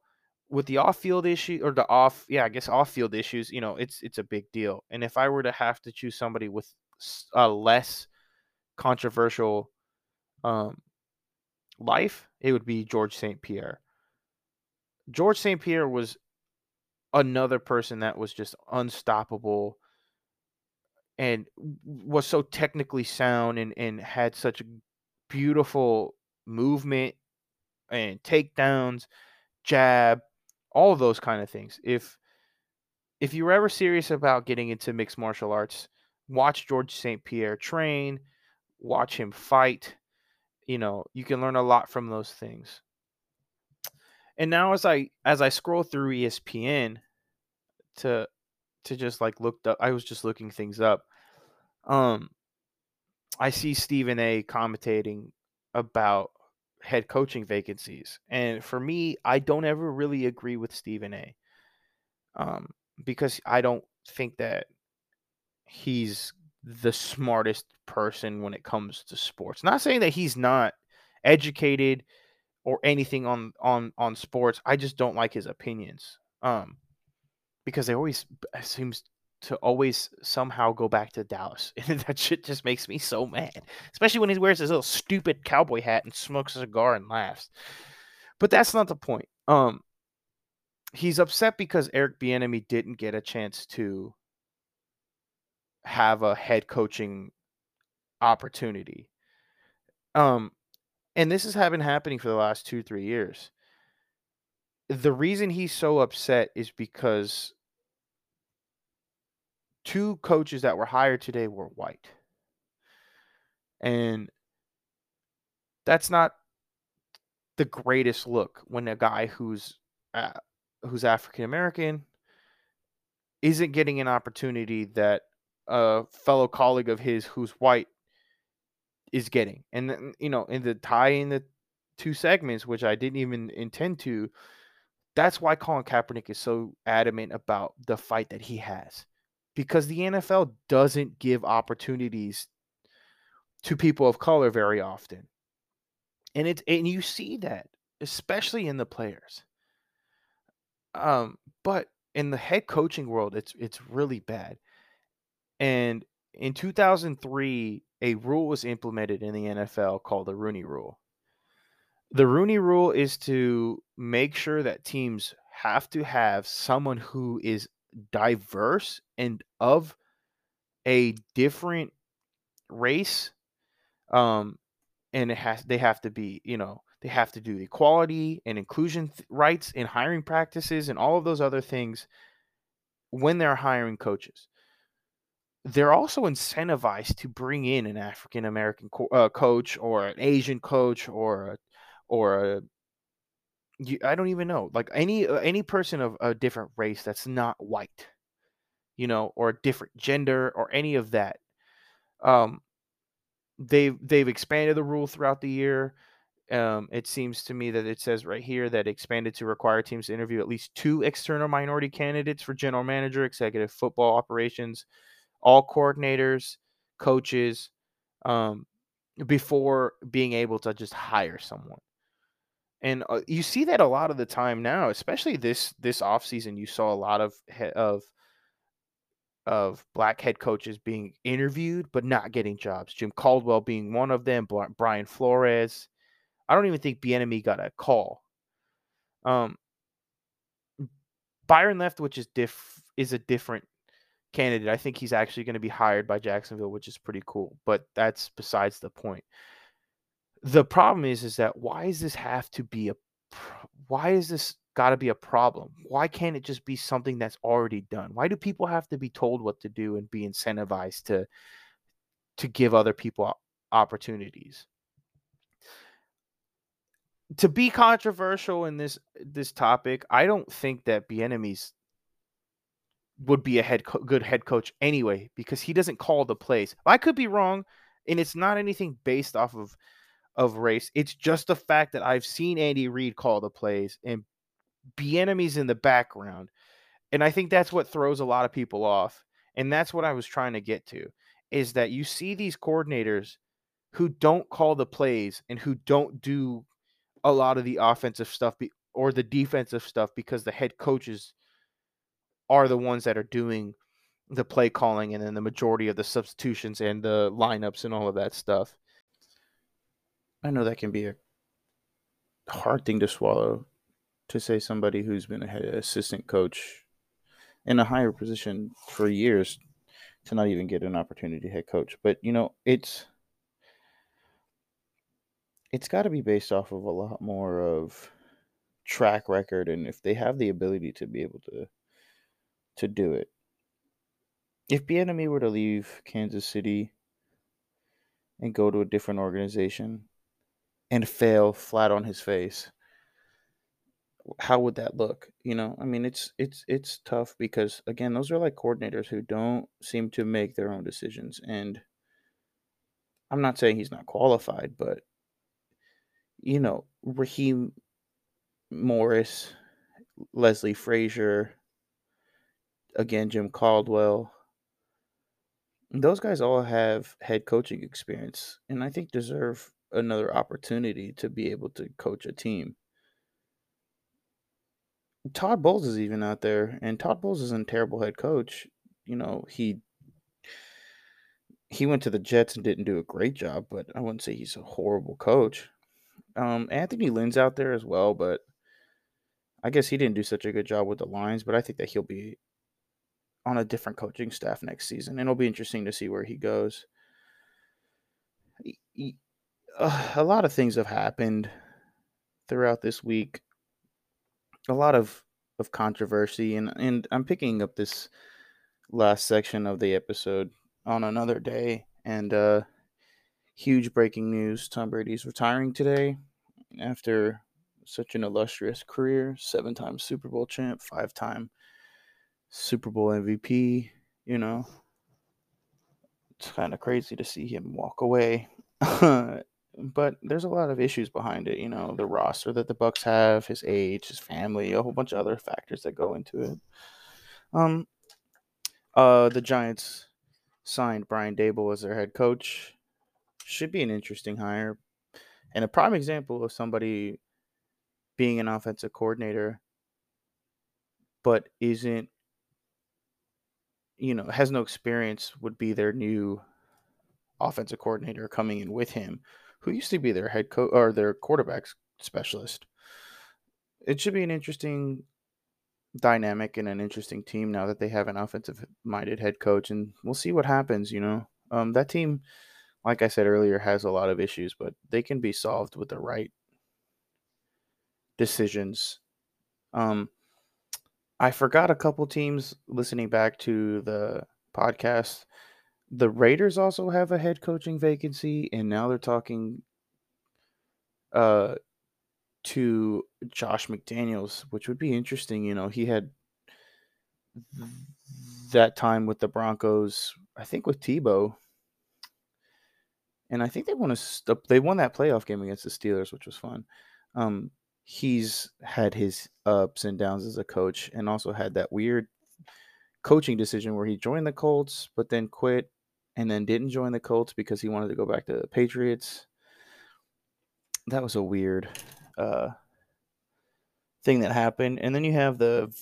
with the off-field issue or the off, yeah, I guess off-field issues, you know, it's it's a big deal. And if I were to have to choose somebody with a less controversial um life, it would be George St. Pierre. George St. Pierre was another person that was just unstoppable and was so technically sound and, and had such beautiful movement and takedowns, jab, all of those kind of things. If if you're ever serious about getting into mixed martial arts, watch George St. Pierre train, watch him fight, you know you can learn a lot from those things and now as i as i scroll through espn to to just like looked up i was just looking things up um i see stephen a commentating about head coaching vacancies and for me i don't ever really agree with stephen a um because i don't think that he's the smartest person when it comes to sports. Not saying that he's not educated or anything on on on sports. I just don't like his opinions. Um because they always seems to always somehow go back to Dallas. And that shit just makes me so mad. Especially when he wears his little stupid cowboy hat and smokes a cigar and laughs. But that's not the point. Um he's upset because Eric Bieniemy didn't get a chance to have a head coaching opportunity. Um, and this has been happening for the last two, three years. The reason he's so upset is because two coaches that were hired today were white. And that's not the greatest look when a guy who's uh, who's African American isn't getting an opportunity that a fellow colleague of his who's white is getting. And you know, in the tie in the two segments, which I didn't even intend to, that's why Colin Kaepernick is so adamant about the fight that he has. Because the NFL doesn't give opportunities to people of color very often. And it's and you see that, especially in the players. Um, but in the head coaching world, it's it's really bad. And in 2003, a rule was implemented in the NFL called the Rooney Rule. The Rooney Rule is to make sure that teams have to have someone who is diverse and of a different race um and it has they have to be you know they have to do equality and inclusion th- rights in hiring practices and all of those other things when they're hiring coaches. They're also incentivized to bring in an African American co- uh, coach or an Asian coach or a, or a I don't even know like any uh, any person of a different race that's not white, you know, or a different gender or any of that. Um, they've they've expanded the rule throughout the year. Um, it seems to me that it says right here that expanded to require teams to interview at least two external minority candidates for general manager, executive football operations, all coordinators, coaches, um, before being able to just hire someone. And uh, you see that a lot of the time now, especially this this offseason, you saw a lot of of of black head coaches being interviewed but not getting jobs. Jim Caldwell being one of them, Brian Flores. I don't even think Bieniemy got a call. Um, Byron Leftwich is diff is a different candidate. I think he's actually going to be hired by Jacksonville, which is pretty cool. But that's besides the point. The problem is, is that why does this have to be a? Why is this got to be a problem? Why can't it just be something that's already done? Why do people have to be told what to do and be incentivized to to give other people opportunities? To be controversial in this this topic, I don't think that Bieniemy's would be a head co- good head coach anyway because he doesn't call the plays. I could be wrong, and it's not anything based off of of race. It's just the fact that I've seen Andy Reid call the plays and Bieniemy in the background, and I think that's what throws a lot of people off. And that's what I was trying to get to is that you see these coordinators who don't call the plays and who don't do a lot of the offensive stuff be, or the defensive stuff because the head coaches are the ones that are doing the play calling and then the majority of the substitutions and the lineups and all of that stuff. I know that can be a hard thing to swallow to say somebody who's been a head assistant coach in a higher position for years to not even get an opportunity to head coach. But you know, it's it's got to be based off of a lot more of track record and if they have the ability to be able to to do it. If Bieniemy were to leave Kansas City and go to a different organization and fail flat on his face, how would that look? You know, I mean, it's it's it's tough because again, those are like coordinators who don't seem to make their own decisions, and I'm not saying he's not qualified, but you know, Raheem Morris, Leslie Frazier, again, Jim Caldwell. Those guys all have head coaching experience and I think deserve another opportunity to be able to coach a team. Todd Bowles is even out there, and Todd Bowles isn't a terrible head coach. You know, he he went to the Jets and didn't do a great job, but I wouldn't say he's a horrible coach. Um, Anthony Lynn's out there as well, but I guess he didn't do such a good job with the Lions, but I think that he'll be on a different coaching staff next season, and it'll be interesting to see where he goes. Uh, a lot of things have happened throughout this week. A lot of of controversy, and and I'm picking up this last section of the episode on another day, and uh, huge breaking news: Tom Brady's retiring today after such an illustrious career, seven-time Super Bowl champ, five-time Super Bowl MVP. You know, it's kind of crazy to see him walk away. but there's a lot of issues behind it. You know, the roster that the Bucs have, his age, his family, a whole bunch of other factors that go into it. Um, uh, the Giants signed Brian Daboll as their head coach. Should be an interesting hire, and a prime example of somebody being an offensive coordinator, but isn't, you know, has no experience would be their new offensive coordinator coming in with him who used to be their head coach or their quarterbacks specialist. It should be an interesting dynamic and an interesting team now that they have an offensive minded head coach and we'll see what happens, you know. Um, that team like I said earlier has a lot of issues, but they can be solved with the right decisions. Um I forgot a couple teams listening back to the podcast the Raiders also have a head coaching vacancy, and now they're talking uh to Josh McDaniels, which would be interesting. You know, he had that time with the Broncos, I think with Tebow, and I think they won a st- they won that playoff game against the Steelers, which was fun. Um, he's had his ups and downs as a coach, and also had that weird coaching decision where he joined the Colts but then quit and then didn't join the Colts because he wanted to go back to the Patriots. That was a weird uh, thing that happened. And then you have the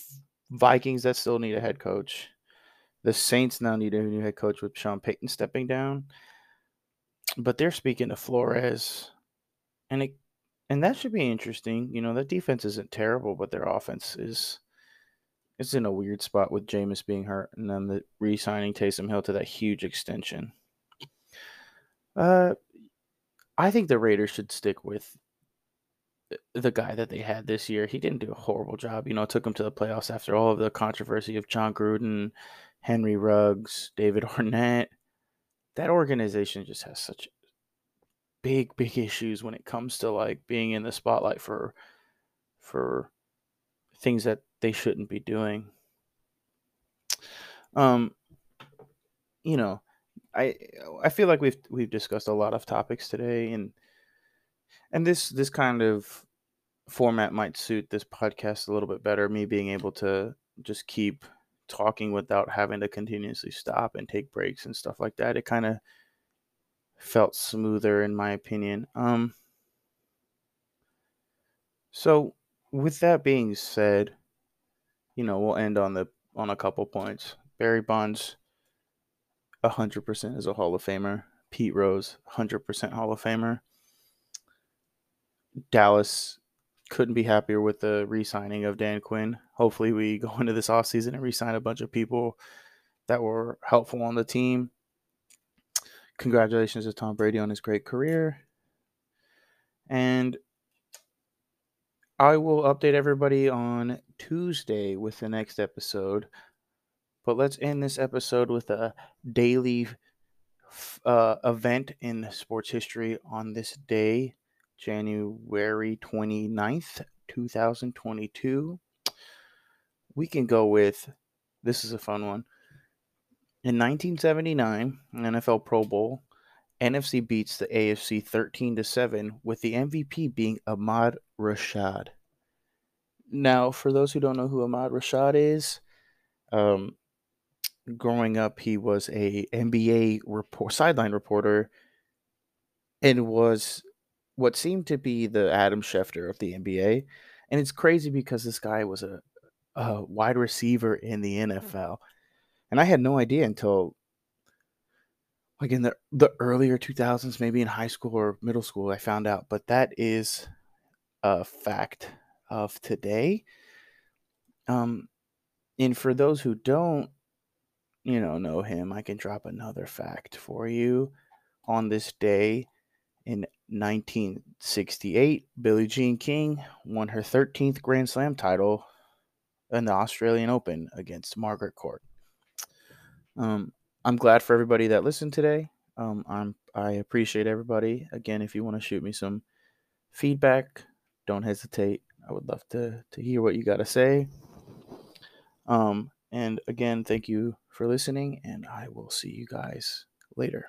Vikings that still need a head coach. The Saints now need a new head coach with Sean Payton stepping down. But they're speaking to Flores. And it and that should be interesting. You know, that defense isn't terrible, but their offense is it's in a weird spot with Jameis being hurt and then the re-signing Taysom Hill to that huge extension. Uh, I think the Raiders should stick with the guy that they had this year. He didn't do a horrible job. You know, took him to the playoffs after all of the controversy of Jon Gruden, Henry Ruggs, David Arnette. That organization just has such big, big issues when it comes to like being in the spotlight for for things that they shouldn't be doing. Um, you know, I I feel like we've we've discussed a lot of topics today, and and this this kind of format might suit this podcast a little bit better. Me being able to just keep talking without having to continuously stop and take breaks and stuff like that. It kind of felt smoother in my opinion. Um so with that being said, you know, we'll end on the on a couple points. Barry Bonds, hundred percent is a Hall of Famer. Pete Rose, hundred percent Hall of Famer. Dallas couldn't be happier with the re-signing of Dan Quinn. Hopefully, we go into this offseason and re-sign a bunch of people that were helpful on the team. Congratulations to Tom Brady on his great career. And I will update everybody on Tuesday with the next episode. But let's end this episode with a daily uh, event in sports history on this day, January 29th, 2022. We can go with this is a fun one. In 1979, NFL Pro Bowl, NFC beats the AFC 13 to 7 with the MVP being Ahmad Rashad. Now, for those who don't know who Ahmad Rashad is, um, growing up, he was a NBA report, sideline reporter, and was what seemed to be the Adam Schefter of the NBA. And it's crazy because this guy was a, a wide receiver in the NFL, and I had no idea until like in the the earlier 2000s, maybe in high school or middle school, I found out. But that is a fact of today. Um, and for those who don't, you know, know him, I can drop another fact for you. On this day in 1968, Billie Jean King won her 13th Grand Slam title in the Australian Open against Margaret Court. Um, I'm glad for everybody that listened today. Um, I'm I appreciate everybody. Again, if you want to shoot me some feedback, don't hesitate. I would love to to hear what you got to say. Um, and again, thank you for listening, and I will see you guys later.